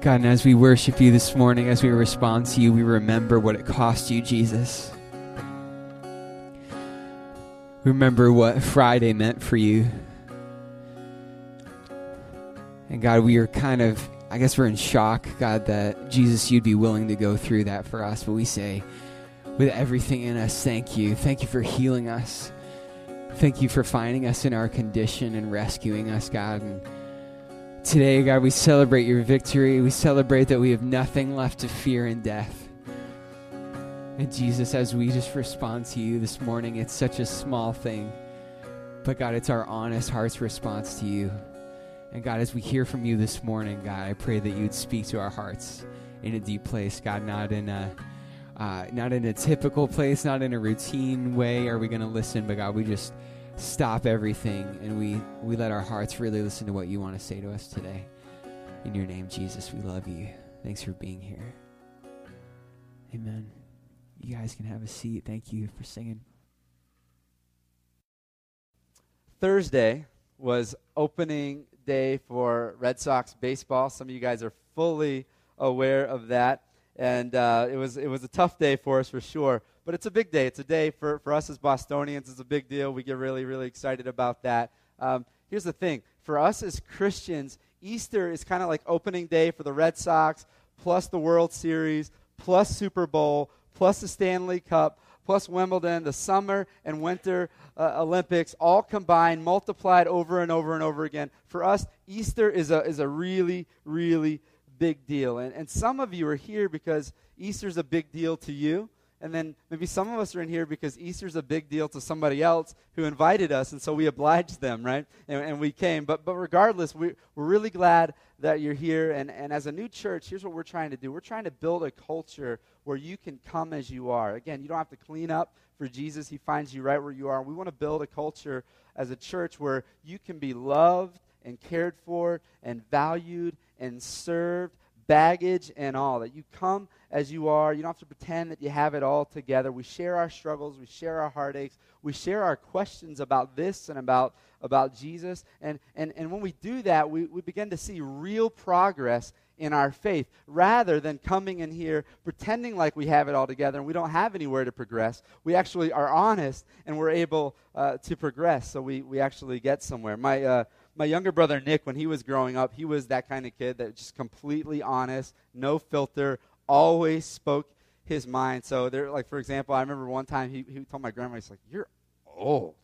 God, and as we worship you this morning, as we respond to you, we remember what it cost you, Jesus. Remember what Friday meant for you. And God, we are kind of, I guess we're in shock, God, that Jesus, you'd be willing to go through that for us. But we say, with everything in us, thank you. Thank you for healing us. Thank you for finding us in our condition and rescuing us, God. And today, God, we celebrate your victory. We celebrate that we have nothing left to fear in death. And Jesus, as we just respond to you this morning, it's such a small thing. But God, it's our honest heart's response to you. And God, as we hear from you this morning, God, I pray that you'd speak to our hearts in a deep place, God, not in a uh, not in a typical place, not in a routine way are we going to listen, but God, we just stop everything and we, we let our hearts really listen to what you want to say to us today. In your name, Jesus, we love you. Thanks for being here. Amen. You guys can have a seat. Thank you for singing. Thursday was opening day for Red Sox baseball. Some of you guys are fully aware of that and uh, it was it was a tough day for us for sure. But it's a big day. It's a day for, for us as Bostonians. It's a big deal. We get really really excited about that. Um, here's the thing: for us as Christians, Easter is kind of like opening day for the Red Sox, plus the World Series, plus Super Bowl, plus the Stanley Cup, plus Wimbledon, the summer and winter uh, Olympics, all combined, multiplied over and over and over again. For us, Easter is a, is a really, really big deal. And, and some of you are here because Easter's a big deal to you. And then maybe some of us are in here because Easter's a big deal to somebody else who invited us, and so we obliged them, right? And, and we came. But, but regardless, we, we're really glad that you're here. And, and as a new church, here's what we're trying to do we're trying to build a culture where you can come as you are. Again, you don't have to clean up for Jesus, He finds you right where you are. We want to build a culture as a church where you can be loved and cared for and valued and served, baggage and all. That you come as you are. You don't have to pretend that you have it all together. We share our struggles, we share our heartaches, we share our questions about this and about, about Jesus. And, and, and when we do that, we, we begin to see real progress in our faith rather than coming in here pretending like we have it all together and we don't have anywhere to progress. We actually are honest and we're able uh, to progress so we, we actually get somewhere. My, uh, my younger brother Nick, when he was growing up, he was that kind of kid that just completely honest, no filter, always spoke his mind. So there, like for example, I remember one time he, he told my grandma, he's like, "You're old."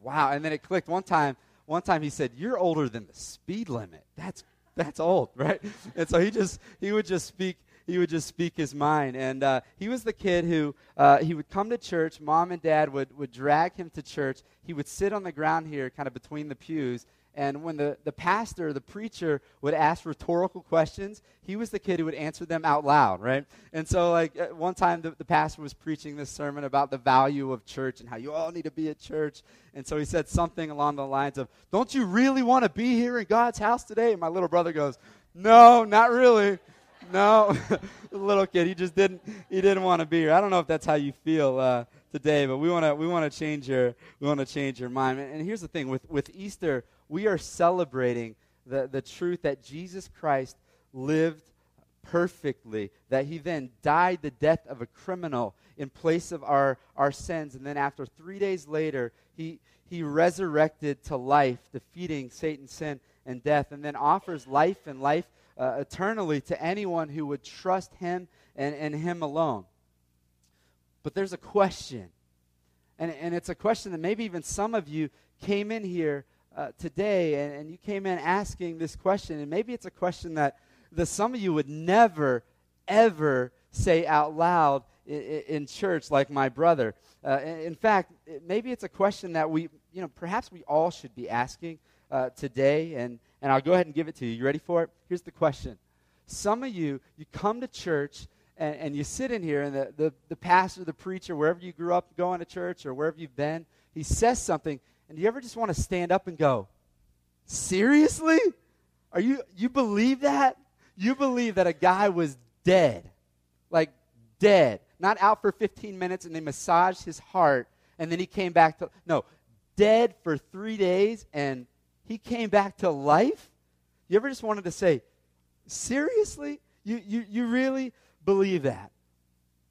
Wow. And then it clicked one time. One time he said, "You're older than the speed limit." That's that's old, right? And so he just he would just speak he would just speak his mind. And uh, he was the kid who uh, he would come to church. Mom and dad would would drag him to church. He would sit on the ground here, kind of between the pews, and when the, the pastor, the preacher, would ask rhetorical questions, he was the kid who would answer them out loud, right? And so, like, one time the, the pastor was preaching this sermon about the value of church and how you all need to be at church. And so he said something along the lines of, Don't you really want to be here in God's house today? And my little brother goes, No, not really. No, little kid, he just didn't, he didn't want to be here. I don't know if that's how you feel. Uh, today, but we want to we want to change your we want to change your mind. And, and here's the thing with with Easter, we are celebrating the, the truth that Jesus Christ lived perfectly, that he then died the death of a criminal in place of our, our sins. And then after three days later, he, he resurrected to life, defeating Satan, sin, and death, and then offers life and life uh, eternally to anyone who would trust him and, and him alone. But there's a question. And, and it's a question that maybe even some of you came in here uh, today and, and you came in asking this question, and maybe it's a question that, that some of you would never, ever say out loud in, in church, like my brother. Uh, in fact, maybe it's a question that we, you know, perhaps we all should be asking uh, today, and, and I'll go ahead and give it to you. You ready for it? Here's the question. Some of you, you come to church and, and you sit in here, and the, the, the pastor, the preacher, wherever you grew up going to church or wherever you've been, he says something, and do you ever just want to stand up and go, Seriously? Are you you believe that? You believe that a guy was dead. Like dead. Not out for 15 minutes and they massaged his heart and then he came back to No, dead for 3 days and he came back to life? You ever just wanted to say, Seriously? You, you, you really believe that?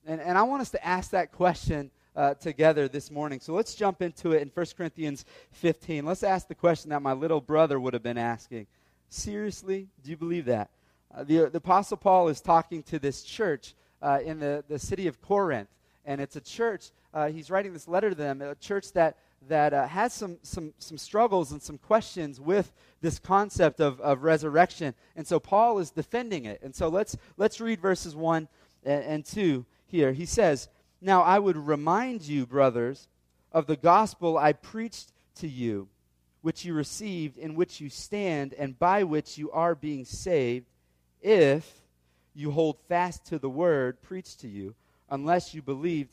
And, and I want us to ask that question uh, together this morning. So let's jump into it in 1 Corinthians 15. Let's ask the question that my little brother would have been asking. Seriously? Do you believe that? Uh, the, the Apostle Paul is talking to this church uh, in the, the city of Corinth. And it's a church, uh, he's writing this letter to them, a church that, that uh, has some, some, some struggles and some questions with this concept of, of resurrection. And so Paul is defending it. And so let's, let's read verses 1 and, and 2 here. He says, Now I would remind you, brothers, of the gospel I preached to you, which you received, in which you stand, and by which you are being saved, if you hold fast to the word preached to you, unless you believed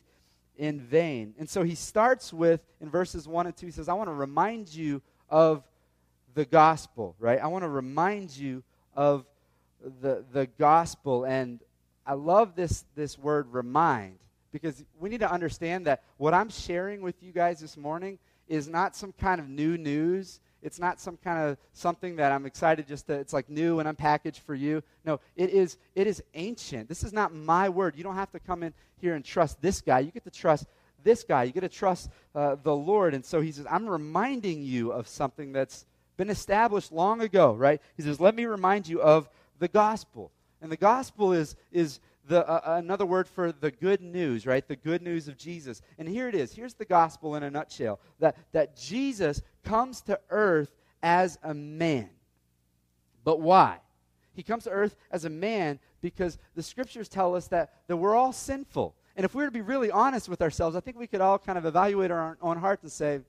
in vain. And so he starts with, in verses 1 and 2, he says, I want to remind you of the gospel, right? I want to remind you of the, the gospel. And I love this, this word remind because we need to understand that what I'm sharing with you guys this morning is not some kind of new news. It's not some kind of something that I'm excited just to, it's like new and unpackaged for you. No, it is, it is ancient. This is not my word. You don't have to come in here and trust this guy. You get to trust this guy. You get to trust uh, the Lord. And so he says, I'm reminding you of something that's been established long ago, right? He says, let me remind you of the gospel. And the gospel is, is the, uh, another word for the good news, right? The good news of Jesus. And here it is. Here's the gospel in a nutshell that, that Jesus comes to earth as a man. But why? He comes to earth as a man because the scriptures tell us that, that we're all sinful. And if we were to be really honest with ourselves, I think we could all kind of evaluate our own hearts and say,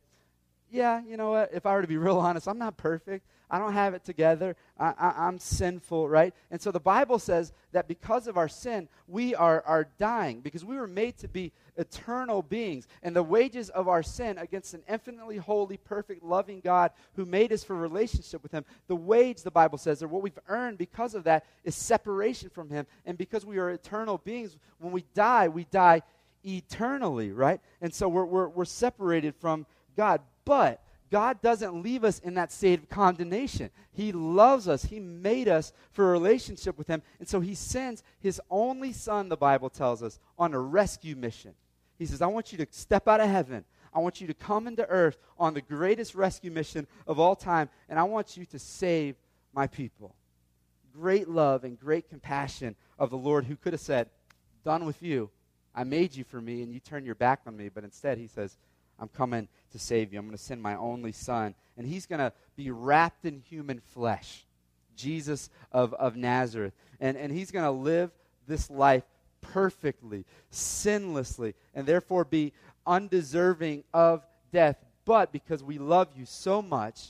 yeah, you know what? If I were to be real honest, I'm not perfect. I don't have it together. I, am sinful, right? And so the Bible says that because of our sin, we are, are dying because we were made to be eternal beings. And the wages of our sin against an infinitely holy, perfect, loving God who made us for relationship with Him, the wage, the Bible says, or what we've earned because of that is separation from Him. And because we are eternal beings, when we die, we die eternally, right? And so we're, we're, we're separated from God. But God doesn't leave us in that state of condemnation. He loves us. He made us for a relationship with Him. And so He sends His only Son, the Bible tells us, on a rescue mission. He says, I want you to step out of heaven. I want you to come into earth on the greatest rescue mission of all time, and I want you to save my people. Great love and great compassion of the Lord who could have said, Done with you. I made you for me, and you turn your back on me. But instead, He says, I'm coming to save you. I'm going to send my only son. And he's going to be wrapped in human flesh, Jesus of, of Nazareth. And, and he's going to live this life perfectly, sinlessly, and therefore be undeserving of death. But because we love you so much,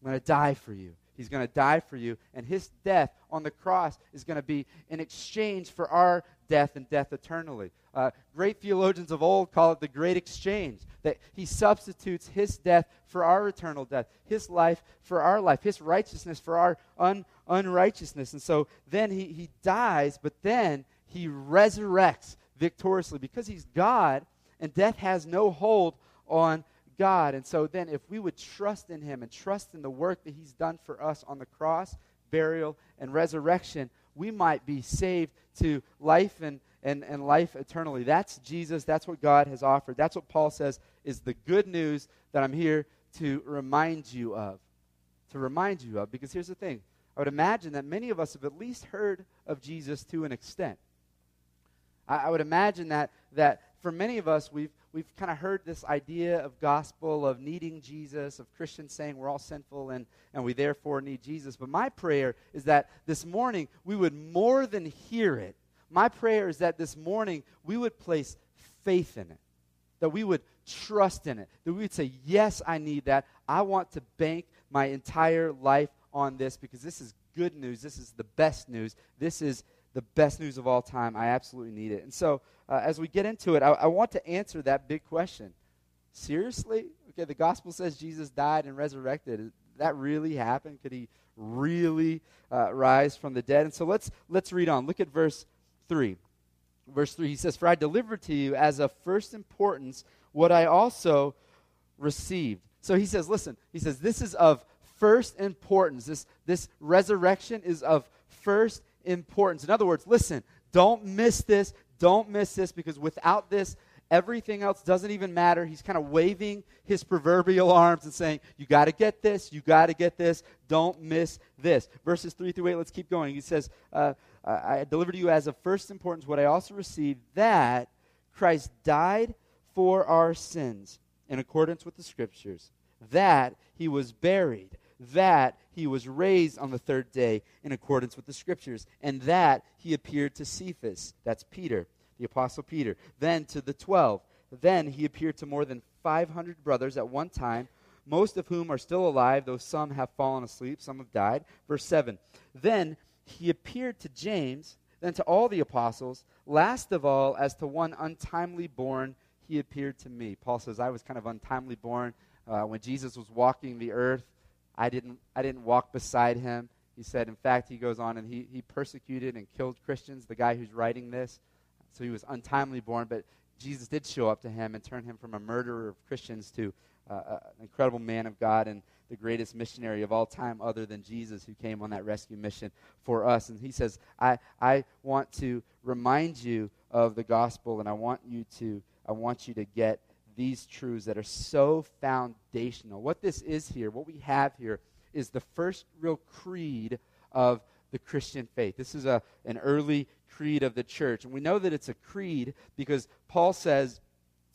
I'm going to die for you. He's going to die for you. And his death on the cross is going to be in exchange for our death and death eternally. Uh, great theologians of old call it the great exchange, that he substitutes his death for our eternal death, his life for our life, his righteousness for our un- unrighteousness. And so then he, he dies, but then he resurrects victoriously because he's God and death has no hold on God. And so then, if we would trust in him and trust in the work that he's done for us on the cross, burial, and resurrection, we might be saved to life and, and, and life eternally. That's Jesus. That's what God has offered. That's what Paul says is the good news that I'm here to remind you of. To remind you of. Because here's the thing I would imagine that many of us have at least heard of Jesus to an extent. I, I would imagine that, that for many of us, we've, we've kind of heard this idea of gospel, of needing Jesus, of Christians saying we're all sinful and, and we therefore need Jesus. But my prayer is that this morning we would more than hear it. My prayer is that this morning we would place faith in it, that we would trust in it, that we would say, Yes, I need that. I want to bank my entire life on this because this is good news. This is the best news. This is the best news of all time. I absolutely need it. And so, uh, as we get into it, I, I want to answer that big question. Seriously? Okay, the gospel says Jesus died and resurrected. That really happened? Could he really uh, rise from the dead? And so let's let's read on. Look at verse three. Verse three. He says, "For I delivered to you as of first importance what I also received." So he says, "Listen." He says, "This is of first importance. This, this resurrection is of first importance. In other words, listen, don't miss this. Don't miss this because without this, everything else doesn't even matter. He's kind of waving his proverbial arms and saying, You got to get this. You got to get this. Don't miss this. Verses 3 through 8, let's keep going. He says, uh, I deliver to you as of first importance what I also received that Christ died for our sins in accordance with the Scriptures, that he was buried, that he was raised on the third day in accordance with the Scriptures, and that he appeared to Cephas, that's Peter, the Apostle Peter, then to the twelve. Then he appeared to more than 500 brothers at one time, most of whom are still alive, though some have fallen asleep, some have died. Verse 7 Then he appeared to James, then to all the apostles. Last of all, as to one untimely born, he appeared to me. Paul says, I was kind of untimely born. Uh, when Jesus was walking the earth, I didn't, I didn't walk beside him. He said, in fact, he goes on and he, he persecuted and killed Christians, the guy who's writing this. So he was untimely born, but Jesus did show up to him and turn him from a murderer of Christians to uh, uh an incredible man of God and the greatest missionary of all time, other than Jesus, who came on that rescue mission for us. And he says, I, I want to remind you of the gospel, and I want you to, I want you to get these truths that are so foundational. What this is here, what we have here, is the first real creed of the Christian faith. This is a, an early creed of the church. And we know that it's a creed because Paul says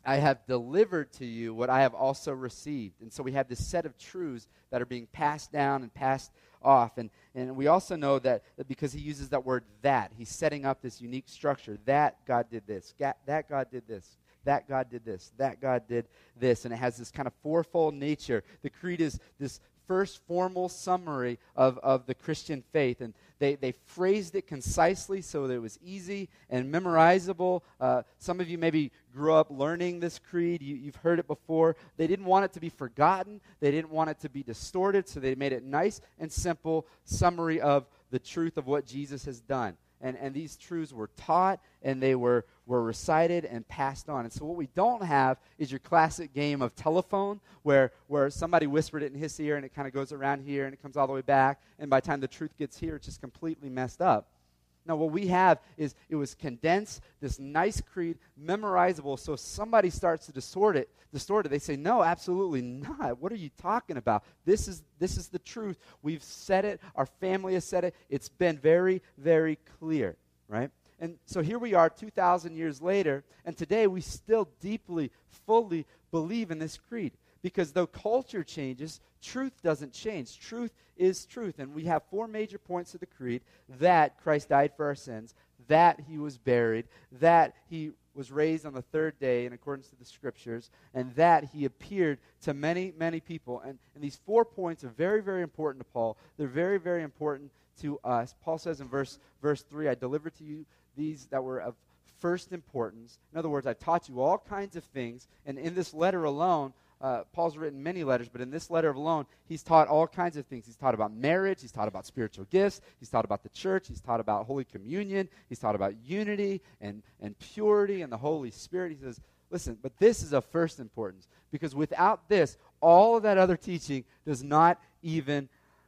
I have delivered to you what I have also received. And so we have this set of truths that are being passed down and passed off. And, and we also know that, that because he uses that word that, he's setting up this unique structure. That God did this, that God did this, that God did this, that God did this. And it has this kind of fourfold nature. The creed is this first formal summary of, of the Christian faith. And they, they phrased it concisely so that it was easy and memorizable. Uh, some of you maybe grew up learning this creed. You, you've heard it before. They didn't want it to be forgotten, they didn't want it to be distorted, so they made it nice and simple summary of the truth of what Jesus has done and, and these truths were taught and they were, were recited and passed on. And so, what we don't have is your classic game of telephone where, where somebody whispered it in his ear and it kind of goes around here and it comes all the way back. And by the time the truth gets here, it's just completely messed up. Now, what we have is it was condensed, this nice creed, memorizable. So if somebody starts to distort it, distort it. They say, "No, absolutely not. What are you talking about? This is this is the truth. We've said it. Our family has said it. It's been very, very clear, right?" And so here we are 2,000 years later, and today we still deeply, fully believe in this creed. Because though culture changes, truth doesn't change. Truth is truth. And we have four major points of the creed that Christ died for our sins, that he was buried, that he was raised on the third day in accordance to the scriptures, and that he appeared to many, many people. And, and these four points are very, very important to Paul. They're very, very important to us. Paul says in verse, verse 3 I delivered to you these that were of first importance. In other words, I've taught you all kinds of things, and in this letter alone, uh, Paul's written many letters, but in this letter alone, he's taught all kinds of things. He's taught about marriage, he's taught about spiritual gifts, he's taught about the church, he's taught about Holy Communion, he's taught about unity and, and purity and the Holy Spirit. He says, listen, but this is of first importance because without this, all of that other teaching does not even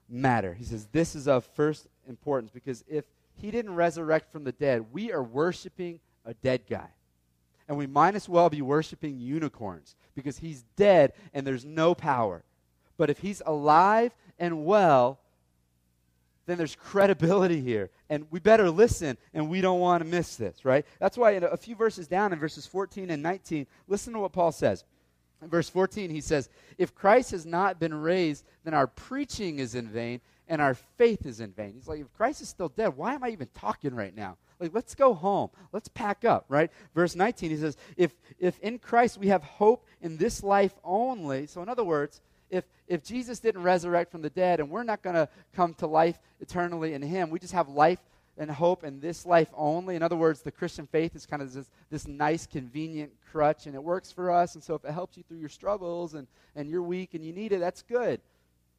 matter. He says, this is of first importance because if he didn't resurrect from the dead, we are worshiping a dead guy and we might as well be worshiping unicorns because he's dead and there's no power. But if he's alive and well, then there's credibility here. And we better listen, and we don't want to miss this, right? That's why in a, few verses down, in verses 14 and 19, listen to what Paul says. In verse 14, he says, If Christ has not been raised, then our preaching is in vain, and our faith is in vain. He's like, If Christ is still dead, why am I even talking right now? Like, let's go home. Let's pack up, right? Verse 19, he says, if, if in Christ we have hope in this life only, so in other words, if, if Jesus didn't resurrect from the dead and we're not going to come to life eternally in him, we just have life and hope in this life only. In other words, the Christian faith is kind of this, this nice, convenient crutch, and it works for us. And so if it helps you through your struggles and, and you're weak and you need it, that's good.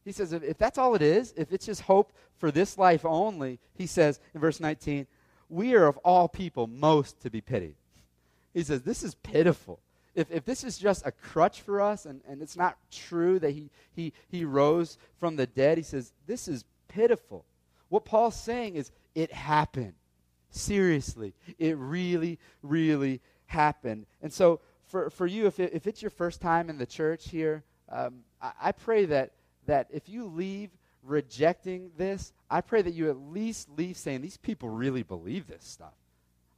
He says, if, if that's all it is, if it's just hope for this life only, he says in verse 19, we are of all people most to be pitied. He says, This is pitiful. if, if this is just a crutch for us and, and it's not true that he, he, he rose from the dead, he says, this is pitiful. What Paul's saying is, it happened. Seriously. It really, really happened. And so, for, for you, if, it, if it's your first time in the church here, um, I, I pray that, that if you leave rejecting this, I pray that you at least leave saying, these people really believe this stuff.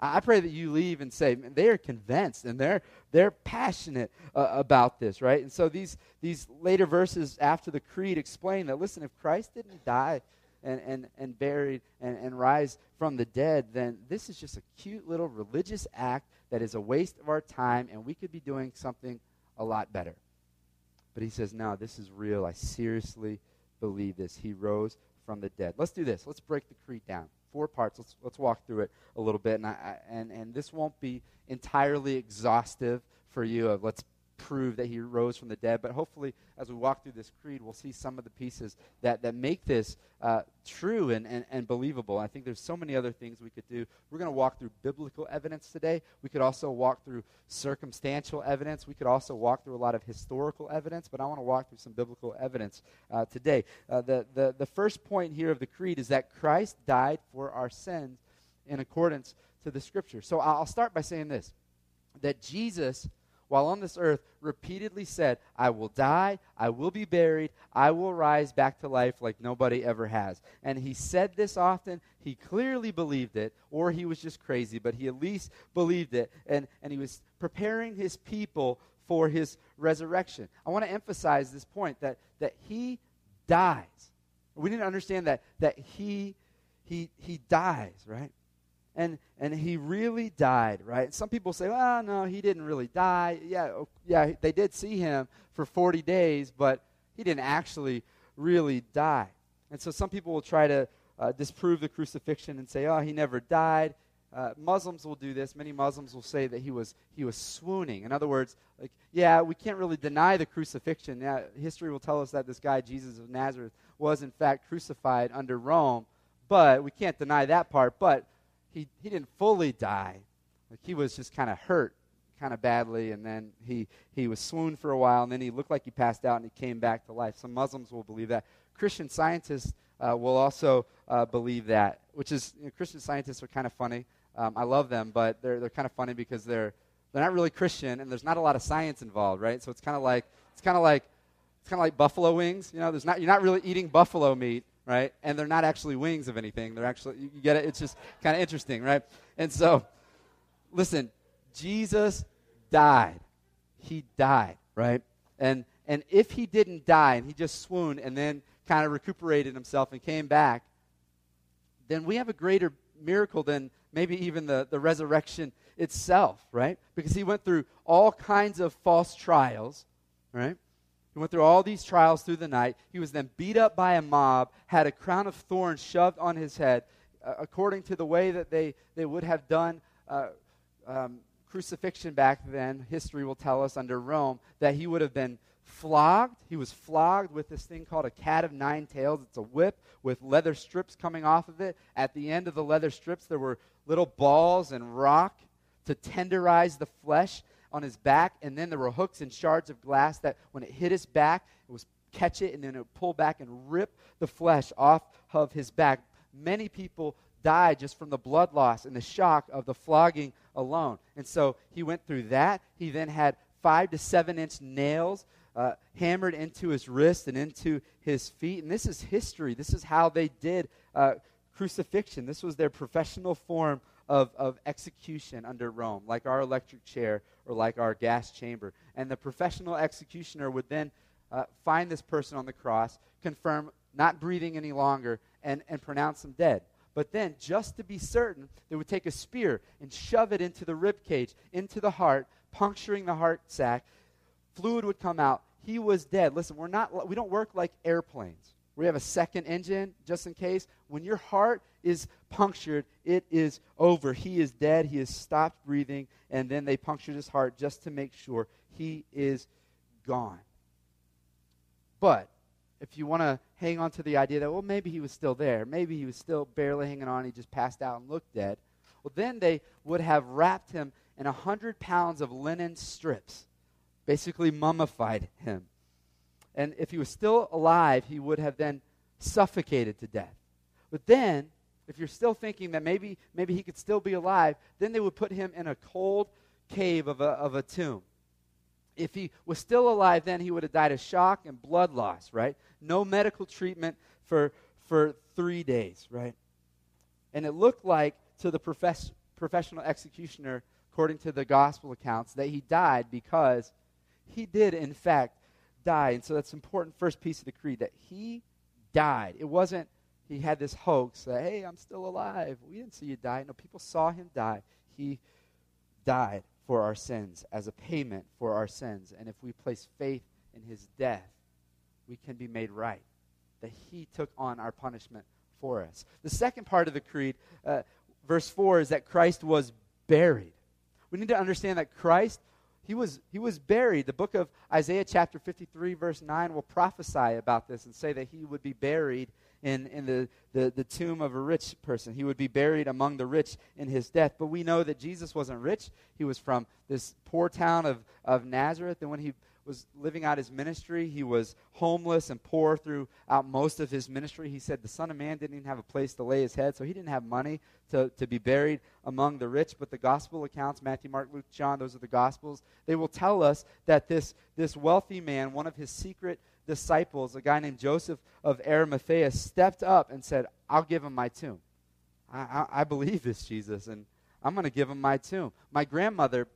I pray that you leave and say they are convinced and they're they're passionate uh, about this, right? And so these these later verses after the creed explain that listen, if Christ didn't die and and, and buried and, and rise from the dead, then this is just a cute little religious act that is a waste of our time, and we could be doing something a lot better. But he says, no, this is real. I seriously believe this. He rose from the dead. Let's do this. Let's break the creed down four parts. Let's, let's walk through it a little bit. And, I, and, and this won't be entirely exhaustive for you of let's prove that he rose from the dead. But hopefully, as we walk through this creed, we'll see some of the pieces that, that make this uh, true and, and, and believable. I think there's so many other things we could do. We're going to walk through biblical evidence today. We could also walk through circumstantial evidence. We could also walk through a lot of historical evidence, but I want to walk through some biblical evidence uh, today. Uh, the, the, the first point here of the creed is that Christ died for our sins in accordance to the scripture. So I'll start by saying this that Jesus while on this earth, repeatedly said, I will die, I will be buried, I will rise back to life like nobody ever has. And he said this often. He clearly believed it, or he was just crazy, but he at least believed it. And, and he was preparing his people for his resurrection. I want to emphasize this point that, that he dies. We need to understand that, that he, he, he dies, right? And and he really died, right? Some people say, "Well, no, he didn't really die." Yeah, yeah, they did see him for 40 days, but he didn't actually really die. And so some people will try to uh, disprove the crucifixion and say, "Oh, he never died." Uh, Muslims will do this. Many Muslims will say that he was he was swooning. In other words, like, yeah, we can't really deny the crucifixion. Yeah, history will tell us that this guy Jesus of Nazareth was in fact crucified under Rome, but we can't deny that part. But he, he didn't fully die. Like he was just kind of hurt kind of badly, and then he, he was swooned for a while, and then he looked like he passed out and he came back to life. Some Muslims will believe that. Christian scientists uh, will also uh, believe that, which is, you know, Christian scientists are kind of funny. Um, I love them, but they're, they're kind of funny because they're, they're not really Christian, and there's not a lot of science involved, right? So it's kind of like, it's kind of like, it's kind of like buffalo wings. You know, there's not, you're not really eating buffalo meat, right? And they're not actually wings of anything. They're actually, you get it? It's just kind of interesting, right? And so, listen, Jesus died. He died, right? And, and if he didn't die and he just swooned and then kind of recuperated himself and came back, then we have a greater miracle than maybe even the, the resurrection itself, right? Because he went through all kinds of false trials, right? He went through all these trials through the night. He was then beat up by a mob, had a crown of thorns shoved on his head, uh, according to the way that they, they would have done uh, um, crucifixion back then. History will tell us under Rome that he would have been flogged. He was flogged with this thing called a cat of nine tails. It's a whip with leather strips coming off of it. At the end of the leather strips, there were little balls and rock to tenderize the flesh on his back, and then there were hooks and shards of glass that when it hit his back, it was catch it and then it would pull back and rip the flesh off of his back. Many people died just from the blood loss and the shock of the flogging alone. And so he went through that. He then had five to seven inch nails uh, hammered into his wrist and into his feet. And this is history. This is how they did uh, crucifixion. This was their professional form of, of execution under Rome, like our electric chair or like our gas chamber. And the professional executioner would then uh, find this person on the cross, confirm not breathing any longer, and, and pronounce them dead. But then, just to be certain, they would take a spear and shove it into the rib cage, into the heart, puncturing the heart sac. Fluid would come out. He was dead. Listen, we're not, we don't work like airplanes. We have a second engine just in case. When your heart is punctured, it is over. He is dead. He has stopped breathing. And then they punctured his heart just to make sure he is gone. But if you want to hang on to the idea that, well, maybe he was still there, maybe he was still barely hanging on, he just passed out and looked dead, well, then they would have wrapped him in a 100 pounds of linen strips basically mummified him. And if he was still alive, he would have then suffocated to death. But then, if you're still thinking that maybe, maybe he could still be alive, then they would put him in a cold cave of a, of a tomb. If he was still alive, then he would have died of shock and blood loss, right? No medical treatment for, for three days, right? And it looked like to the profess- professional executioner, according to the gospel accounts, that he died because he did, in fact, die. And so that's important first piece of the creed that he died. It wasn't he had this hoax that, hey, I'm still alive. We didn't see you die. No, people saw him die. He died for our sins as a payment for our sins. And if we place faith in his death, we can be made right. That he took on our punishment for us. The second part of the creed, uh, verse 4, is that Christ was buried. We need to understand that Christ he was, he was buried. The book of Isaiah, chapter 53, verse 9, will prophesy about this and say that he would be buried in, in the, the, the tomb of a rich person. He would be buried among the rich in his death. But we know that Jesus wasn't rich. He was from this poor town of, of Nazareth. And when he was living out his ministry, he was homeless and poor throughout most of his ministry. He said the Son of Man didn't even have a place to lay his head, so he didn't have money to, to be buried among the rich. But the gospel accounts, Matthew, Mark, Luke, John, those are the gospels, they will tell us that this, this wealthy man, one of his secret disciples, a guy named Joseph of Arimathea, stepped up and said, I'll give him my tomb. I, I, I believe this, Jesus, and I'm going to give him my tomb. My grandmother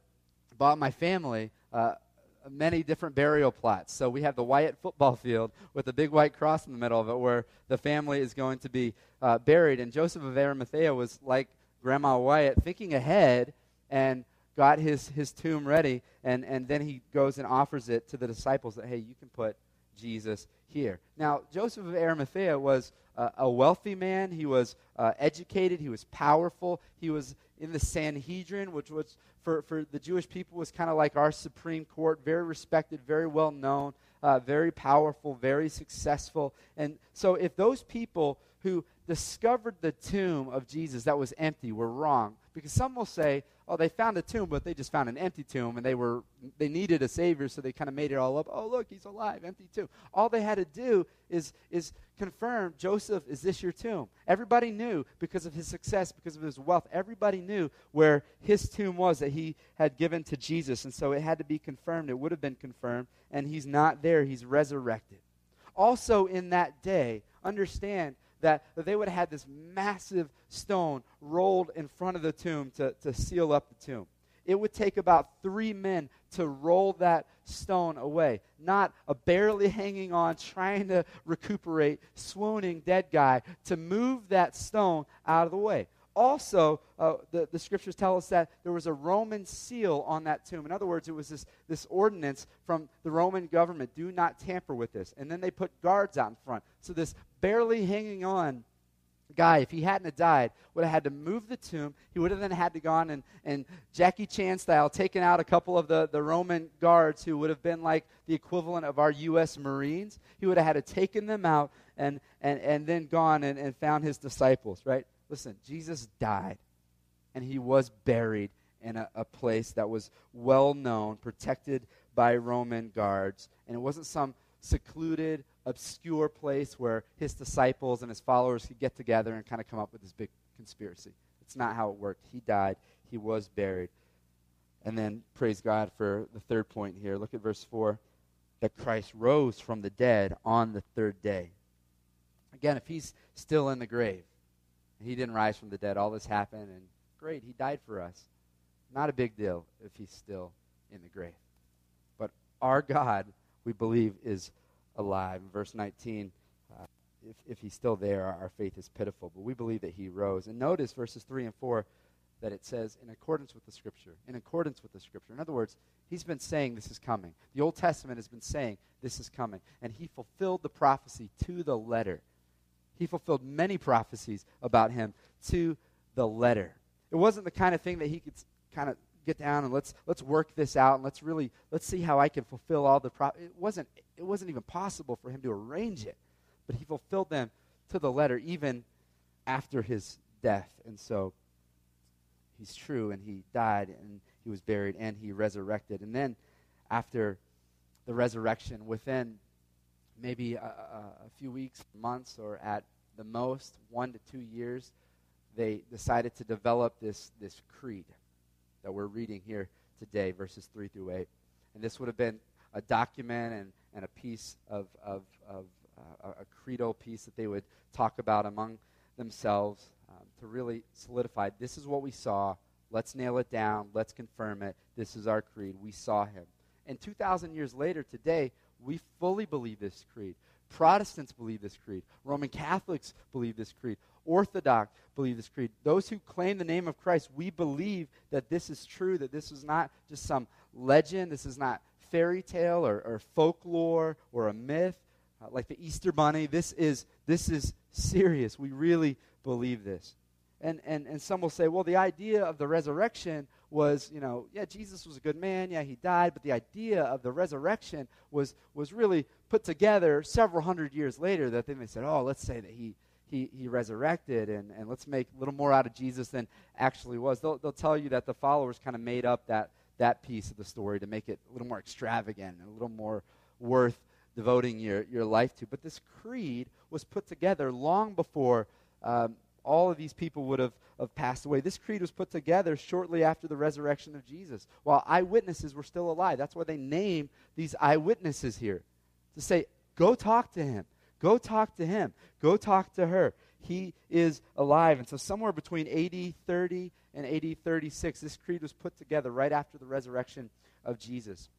bought my family uh, many different burial plots. So we have the Wyatt football field with a big white cross in the middle of it where the family is going to be uh, buried. And Joseph of Arimathea was like Grandma Wyatt, thinking ahead and got his, his tomb ready. And, and then he goes and offers it to the disciples that, hey, you can put Jesus here. Now, Joseph of Arimathea was uh, a wealthy man. He was uh, educated. He was powerful. He was in the Sanhedrin, which was for, for the Jewish people was kind of like our Supreme Court, very respected, very well known, uh, very powerful, very successful. And so, if those people who discovered the tomb of Jesus that was empty were wrong, because some will say, oh, they found a tomb, but they just found an empty tomb, and they were they needed a savior, so they kind of made it all up. Oh, look, he's alive, empty tomb. All they had to do is is confirm, Joseph, is this your tomb? Everybody knew because of his success, because of his wealth. Everybody knew where his tomb was that he had given to Jesus, and so it had to be confirmed. It would have been confirmed, and he's not there. He's resurrected. Also, in that day, understand that, that they would have had this massive stone rolled in front of the tomb to, to seal up the tomb. It would take about three men to roll that stone away. Not a barely hanging on, trying to recuperate, swooning dead guy to move that stone out of the way. Also, uh, the, the scriptures tell us that there was a Roman seal on that tomb. In other words, it was this, this ordinance from the Roman government do not tamper with this. And then they put guards out in front. So this barely hanging on guy, if he hadn't died, would have had to move the tomb. He would have then had to gone and, and Jackie Chan style taken out a couple of the, the Roman guards who would have been like the equivalent of our U.S. Marines. He would have had to taken them out and, and, and then gone and, and found his disciples, right? Listen, Jesus died and he was buried in a, a place that was well known, protected by Roman guards. And it wasn't some secluded, obscure place where his disciples and his followers could get together and kind of come up with this big conspiracy. It's not how it worked. He died, he was buried. And then, praise God for the third point here. Look at verse 4 that Christ rose from the dead on the third day. Again, if he's still in the grave, he didn't rise from the dead, all this happened, and great, he died for us. Not a big deal if he's still in the grave. But our God we believe is alive. In verse 19, uh, if, if he's still there, our, our faith is pitiful. But we believe that he rose. And notice verses 3 and 4 that it says in accordance with the scripture. In accordance with the scripture. In other words, he's been saying this is coming. The Old Testament has been saying this is coming. And he fulfilled the prophecy to the letter. He fulfilled many prophecies about him to the letter. It wasn't the kind of thing that he could kind of get down and let's let's work this out and let's really let's see how I can fulfill all the pro- it wasn't it wasn't even possible for him to arrange it but he fulfilled them to the letter even after his death and so he's true and he died and he was buried and he resurrected and then after the resurrection, within maybe a, a, few weeks, months, or at the most one to two years, they decided to develop this, this creed that we're reading here today, verses 3 through 8. And this would have been a document and, and a piece of, of, of uh, a credo piece that they would talk about among themselves um, to really solidify this is what we saw. Let's nail it down. Let's confirm it. This is our creed. We saw him. And 2,000 years later, today, we fully believe this creed. Protestants believe this creed. Roman Catholics believe this creed. Orthodox believe this creed. Those who claim the name of Christ, we believe that this is true, that this is not just some legend, this is not fairy tale or, or folklore or a myth uh, like the Easter Bunny. This is, this is serious. We really believe this. And, and, and some will say, well, the idea of the resurrection was, you know, yeah, Jesus was a good man, yeah, he died, but the idea of the resurrection was, was really put together several hundred years later that then they said, oh, let's say that he, he, he resurrected and, and let's make a little more out of Jesus than actually was. They'll, they'll tell you that the followers kind of made up that, that piece of the story to make it a little more extravagant, and a little more worth devoting your, your life to. But this creed was put together long before um, all of these people would have, have passed away. This creed was put together shortly after the resurrection of Jesus, while eyewitnesses were still alive. That's why they name these eyewitnesses here to say, go talk to him. Go talk to him. Go talk to her. He is alive. And so, somewhere between AD 30 and AD 36, this creed was put together right after the resurrection of Jesus.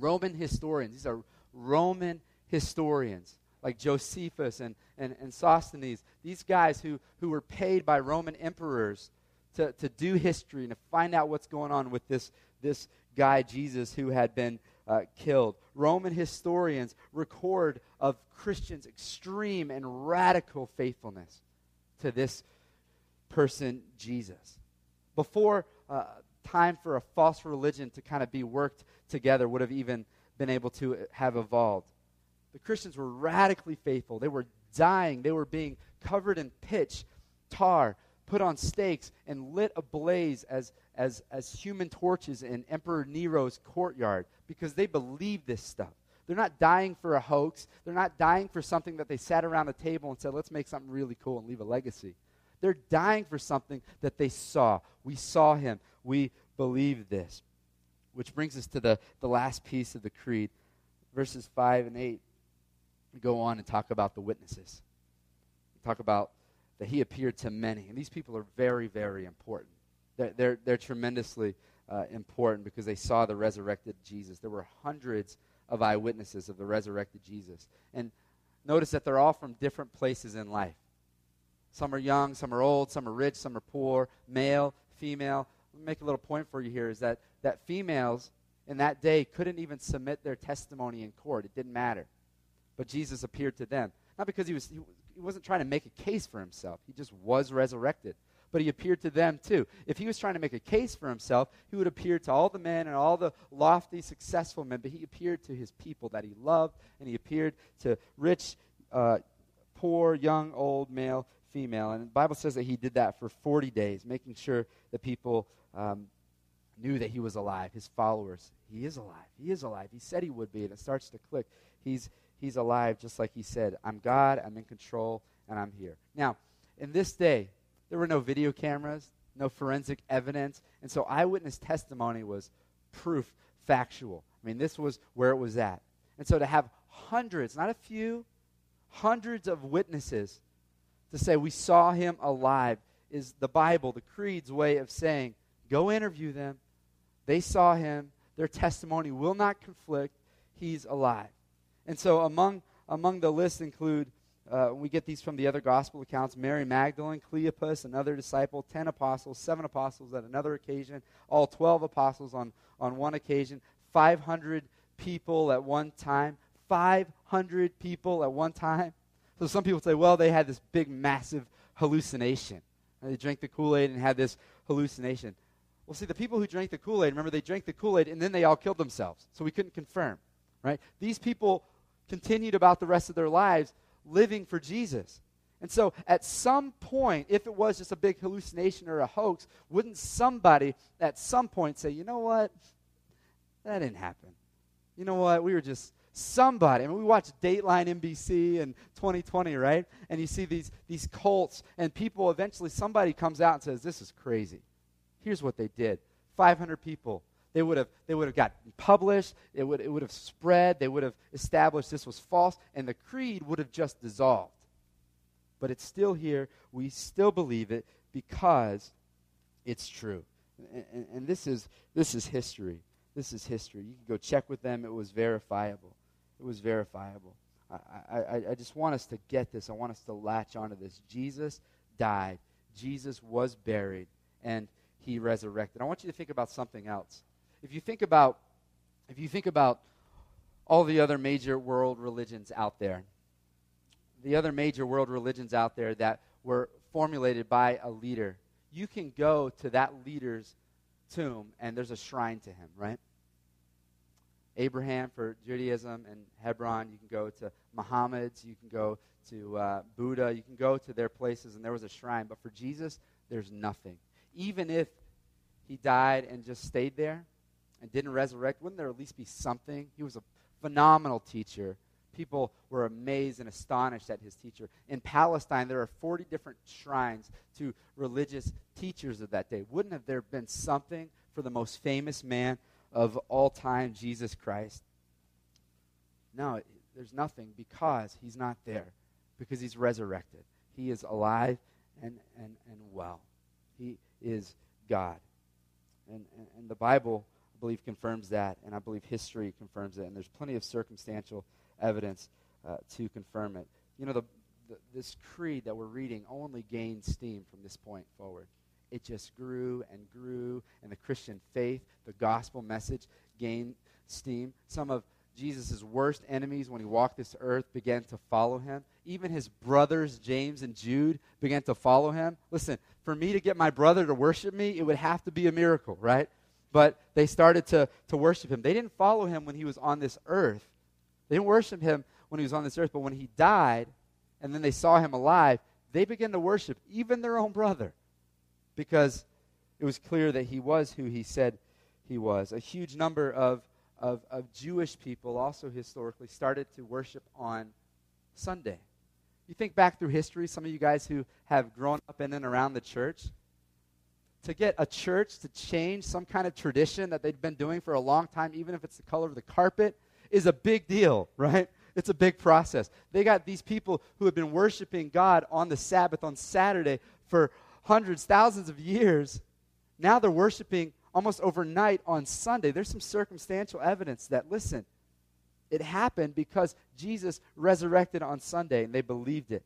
Roman historians, these are Roman historians like Josephus and, and, and Sosthenes, these guys who, who were paid by Roman emperors to, to do history and to find out what's going on with this, this guy, Jesus, who had been uh, killed. Roman historians record of Christians' extreme and radical faithfulness to this person, Jesus. Before uh, time for a false religion to kind of be worked together would have even been able to have evolved. The Christians were radically faithful. They were dying. They were being covered in pitch, tar, put on stakes, and lit ablaze as, as, as human torches in Emperor Nero's courtyard because they believed this stuff. They're not dying for a hoax. They're not dying for something that they sat around a table and said, let's make something really cool and leave a legacy. They're dying for something that they saw. We saw him. We believe this. Which brings us to the, the last piece of the creed, verses 5 and 8. Go on and talk about the witnesses. Talk about that he appeared to many. And these people are very, very important. They're, they're, they're tremendously uh, important because they saw the resurrected Jesus. There were hundreds of eyewitnesses of the resurrected Jesus. And notice that they're all from different places in life. Some are young, some are old, some are rich, some are poor, male, female. Let me make a little point for you here is that that females in that day couldn't even submit their testimony in court. It didn't matter. But Jesus appeared to them. Not because he was he, he wasn't trying to make a case for himself. He just was resurrected. But he appeared to them too. If he was trying to make a case for himself, he would appear to all the men and all the lofty, successful men. But he appeared to his people that he loved, and he appeared to rich, uh, poor, young, old, male, female. And the Bible says that he did that for 40 days, making sure that people um, knew that he was alive, his followers. He is alive. He is alive. He said he would be, and it starts to click. He's, he's alive just like he said. I'm God, I'm in control, and I'm here. Now, in this day, there were no video cameras, no forensic evidence, and so eyewitness testimony was proof factual. I mean, this was where it was at. And so to have hundreds, not a few, hundreds of witnesses to say we saw him alive is the Bible, the creed's way of saying, go interview them, they saw him. Their testimony will not conflict. He's alive. And so among, among the list include, uh, we get these from the other gospel accounts Mary Magdalene, Cleopas, another disciple, 10 apostles, 7 apostles at another occasion, all 12 apostles on, on one occasion, 500 people at one time. 500 people at one time. So some people say, well, they had this big, massive hallucination. And they drank the Kool Aid and had this hallucination. Well, see, the people who drank the Kool Aid, remember, they drank the Kool Aid and then they all killed themselves. So we couldn't confirm, right? These people continued about the rest of their lives living for Jesus. And so at some point, if it was just a big hallucination or a hoax, wouldn't somebody at some point say, you know what? That didn't happen. You know what? We were just somebody. I mean, we watch Dateline NBC in 2020, right? And you see these, these cults, and people eventually, somebody comes out and says, This is crazy. Here's what they did 500 people. They would have, they would have gotten published, it would, it would have spread, they would have established this was false, and the creed would have just dissolved. But it's still here. We still believe it because it's true. And, and, and this, is, this is history. This is history. You can go check with them, it was verifiable. It was verifiable. I, I, I just want us to get this. I want us to latch onto this. Jesus died, Jesus was buried, and he resurrected. I want you to think about something else. If you think about if you think about all the other major world religions out there, the other major world religions out there that were formulated by a leader, you can go to that leader's tomb and there's a shrine to him, right? Abraham for Judaism and Hebron. You can go to Muhammad's. You can go to uh, Buddha. You can go to their places, and there was a shrine. But for Jesus, there's nothing. Even if he died and just stayed there and didn't resurrect, wouldn't there at least be something? He was a phenomenal teacher. People were amazed and astonished at his teacher. In Palestine, there are 40 different shrines to religious teachers of that day. Wouldn't have there been something for the most famous man of all time, Jesus Christ. No, there's nothing because he's not there, because he's resurrected. He is alive and, and, and well. He is God. And, and, and the Bible, believe, confirms that, and I believe history confirms it, and there's plenty of circumstantial evidence uh, to confirm it. You know, the, the, this creed that we're reading only gained steam from this point forward it just grew and grew, and the Christian faith, the gospel message, gained steam. Some of Jesus' worst enemies when he walked this earth began to follow him. Even his brothers, James and Jude, began to follow him. Listen, for me to get my brother to worship me, it would have to be a miracle, right? But they started to, to worship him. They didn't follow him when he was on this earth. They didn't worship him when he was on this earth, but when he died and then they saw him alive, they began to worship even their own brother because it was clear that he was who he said he was. A huge number of, of, of Jewish people also historically started to worship on Sunday. You think back through history, some of you guys who have grown up in and around the church, to get a church to change some kind of tradition that they've been doing for a long time, even if it's the color of the carpet, is a big deal, right? It's a big process. They got these people who have been worshiping God on the Sabbath on Saturday for hundreds, thousands of years. Now they're worshiping almost overnight on Sunday. There's some circumstantial evidence that, listen, it happened because Jesus resurrected on Sunday and they believed it.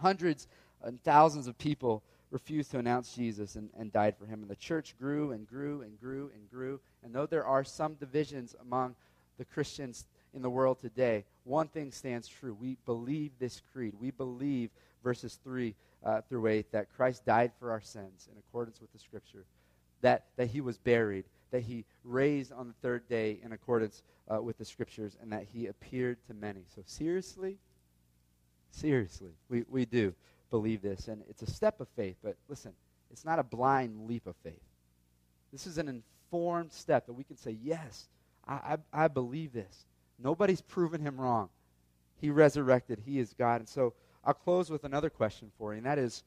Hundreds and thousands of people refused to announce Jesus and, and died for him. And the church grew and grew and grew and grew. And though there are some divisions among the Christians in the world today, one thing stands true. We believe this creed. We believe verses 3 uh, through 8 that Christ died for our sins in accordance with the Scripture, that, that he was buried, that he raised on the third day in accordance uh, with the Scriptures, and that he appeared to many. So, seriously, seriously, we, we do believe this. And it's a step of faith, but listen, it's not a blind leap of faith. This is an informed step that we can say, yes, I, I, I believe this. Nobody's proven him wrong. He resurrected, he is God. And so, I'll close with another question for you, and that is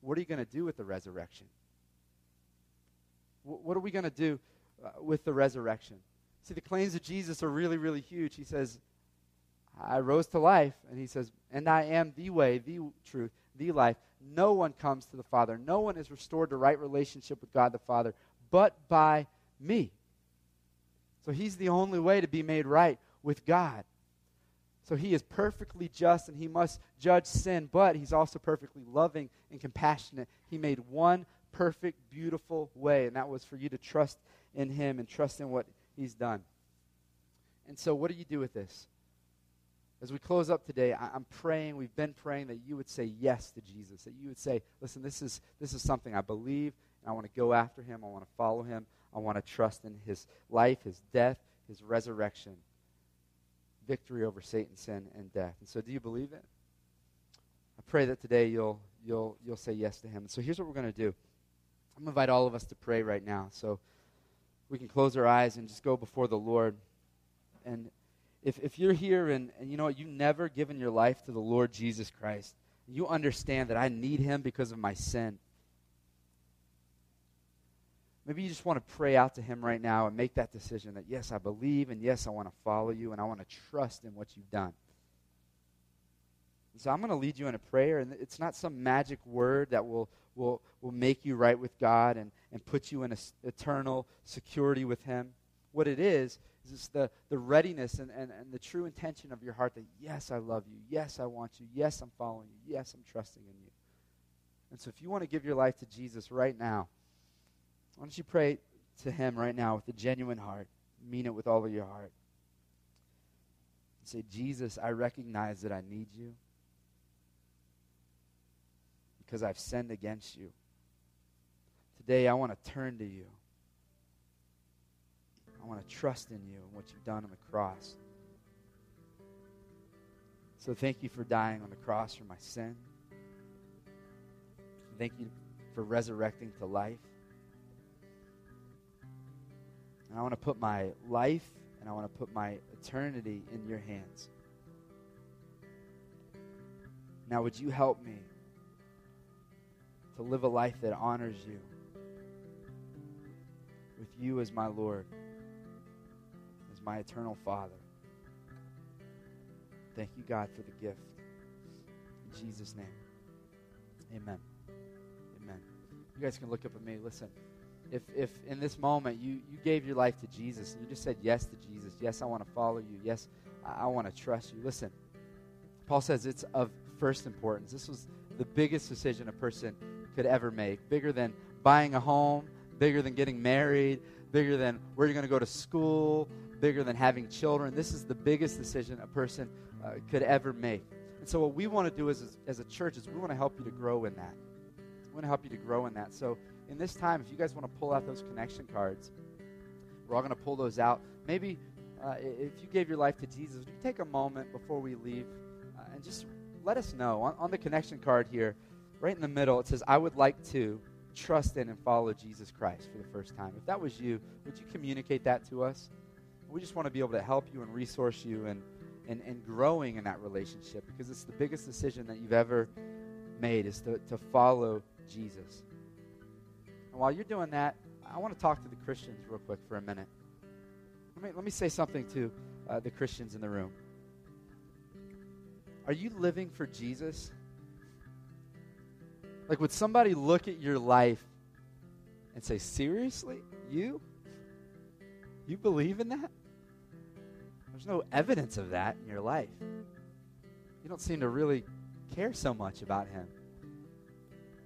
what are you going to do with the resurrection? W- what are we going to do uh, with the resurrection? See, the claims of Jesus are really, really huge. He says, I rose to life, and he says, and I am the way, the truth, the life. No one comes to the Father. No one is restored to right relationship with God the Father but by me. So he's the only way to be made right with God. So he is perfectly just and he must judge sin, but he's also perfectly loving and compassionate. He made one perfect, beautiful way, and that was for you to trust in him and trust in what he's done. And so, what do you do with this? As we close up today, I, am praying, we've been praying that you would say yes to Jesus, that you would say, listen, this is, this is something I believe, and I want to go after him, I want to follow him, I want to trust in his life, his death, his resurrection victory over Satan, sin, and death. And so, do you believe it? I pray that today you'll you'll you'll say yes to Him. And so, here's what we're going to do. I'm going to invite all of us to pray right now. So we can close our eyes and just go before the Lord. and if, if you're here and, and you know what, you've never given your life to the Lord Jesus Christ, you understand that I need him because of my sin. Maybe you just want to pray out to him right now and make that decision that, yes, I believe, and yes, I want to follow you, and I want to trust in what you've done. So I'm going to lead you in a prayer, and it's not some magic word that will, will, will make you right with God and, and put you in a, eternal security with Him. What it is, is it's the, the readiness and, and, and the true intention of your heart that, yes, I love you. Yes, I want you. Yes, I'm following you. Yes, I'm trusting in you. And so if you want to give your life to Jesus right now, why don't you pray to Him right now with a genuine heart? Mean it with all of your heart. Say, Jesus, I recognize that I need you because I've sinned against you. Today, I want to turn to you. I want to trust in you and what you've done on the cross. So thank you for dying on the cross for my sin. Thank you for resurrecting to life. And I want to put my life and I want to put my eternity in your hands. Now, would you help me to live a life that honors you with you as my Lord, my eternal Father. Thank you, God, for the gift. In Jesus' name, amen. Amen. You guys can look up at me. Listen, if, if in this moment you, you gave your life to Jesus and you just said yes to Jesus, yes, I want to follow you, yes, I, I want to trust you, listen, Paul says it's of first importance. This was the biggest decision a person could ever make. Bigger than buying a home, bigger than getting married, bigger than where you're going to go to school, bigger than having children. This is the biggest decision a person uh, could ever make. And so, what we want to do as, as a church is we want to help you to grow in that. We want to help you to grow in that. So, in this time, if you guys want to pull out those connection cards, we're all going to pull those out. Maybe uh, if you gave your life to Jesus, would you take a moment before we leave uh, and just let us know on, on the connection card here? right in the middle, it says, I would like to trust in and follow Jesus Christ for the first time. If that was you, would you communicate that to us? We just want to be able to help you and resource you and, and, and growing in that relationship because it's the biggest decision that you've ever made is to, to follow Jesus. And while you're doing that, I want to talk to the Christians real quick for a minute. Let me, let me say something to uh, the Christians in the room. Are you living for Jesus? Like, would somebody look at your life and say, Seriously? You? You believe in that? There's no evidence of that in your life. You don't seem to really care so much about Him.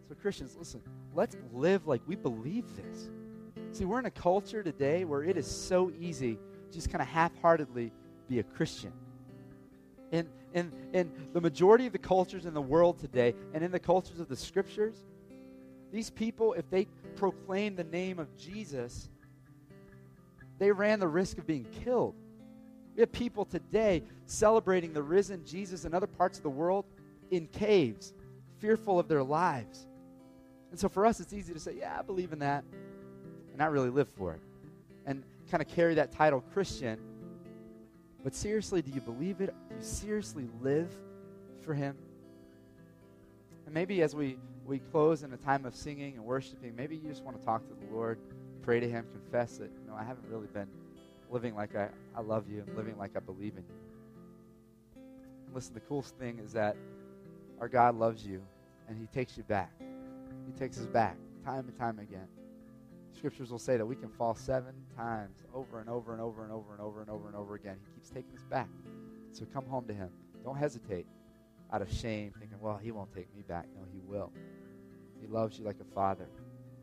So, Christians, listen, let's live like we believe this. See, we're in a culture today where it is so easy just kind of half heartedly be a Christian. And in, in the majority of the cultures in the world today and in the cultures of the scriptures, these people, if they proclaim the name of Jesus, they ran the risk of being killed. We have people today celebrating the risen Jesus in other parts of the world in caves, fearful of their lives. And so for us, it's easy to say, yeah, I believe in that, and not really live for it. And kind of carry that title Christian but seriously, do you believe it? Do you seriously live for Him? And maybe as we, we close in a time of singing and worshiping, maybe you just want to talk to the Lord, pray to Him, confess that, you know, I haven't really been living like I, I love you and living like I believe in you. And listen, the coolest thing is that our God loves you and He takes you back. He takes us back time and time again scriptures will say that we can fall seven times over and over and over and over and over and over and over again. He keeps taking us back. So come home to Him. Don't hesitate out of shame, thinking, well, He won't take me back. No, He will. He loves you like a father.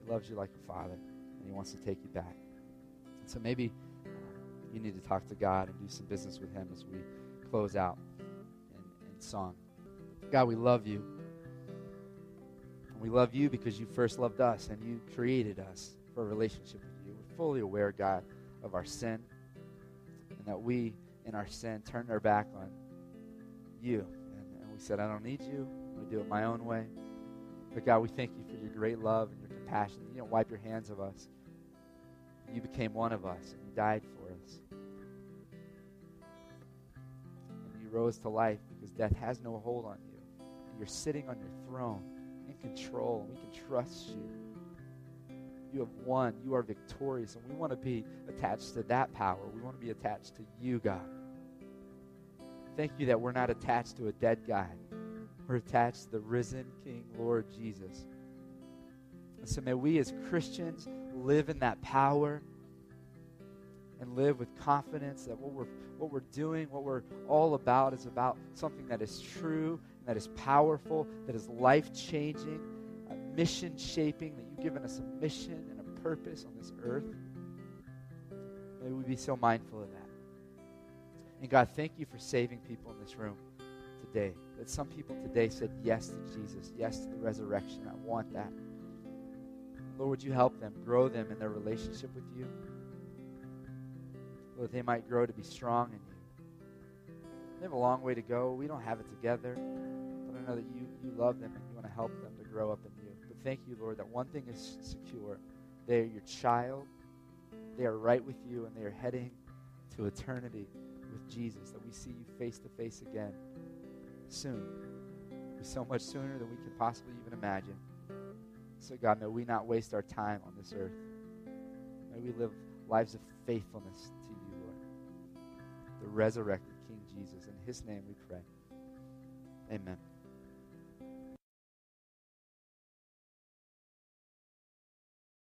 He loves you like a father, and He wants to take you back. So maybe you need to talk to God and do some business with Him as we close out in, in song. God, we love you. We love you because you first loved us and you created us for a relationship with you. We're fully aware, God, of our sin and that we, in our sin, turned our back on you. And, and we said, I don't need you. I'm going to do it my own way. But God, we thank you for your great love and your compassion. You don't wipe your hands of us. You became one of us and you died for us. you rose to life because death has no hold on you. And you're sitting on your throne in control, we can trust you. You have won. You are victorious, and we want to be attached to that power. We want to be attached to you, God. Thank you that we're not attached to a dead guy. We're attached to the risen King, Lord Jesus. And so may we as Christians live in that power and live with confidence that what we're, what we're doing, what we're all about, is about something that is true, that is powerful, that is life changing, mission shaping, that you've given us a mission and a purpose on this earth. May we be so mindful of that. And God, thank you for saving people in this room today. That some people today said yes to Jesus, yes to the resurrection. I want that. Lord, would you help them, grow them in their relationship with you? Lord, they might grow to be strong in you. They have a long way to go. We don't have it together. But I know that you, you love them and you want to help them to grow up in you. But thank you, Lord, that one thing is secure. They are your child. They are right with you, and they are heading to eternity with Jesus, that we see you face to face again soon. So much sooner than we can possibly even imagine. So, God, may we not waste our time on this earth. May we live lives of faithfulness. Resurrected King Jesus. In his name we pray. Amen.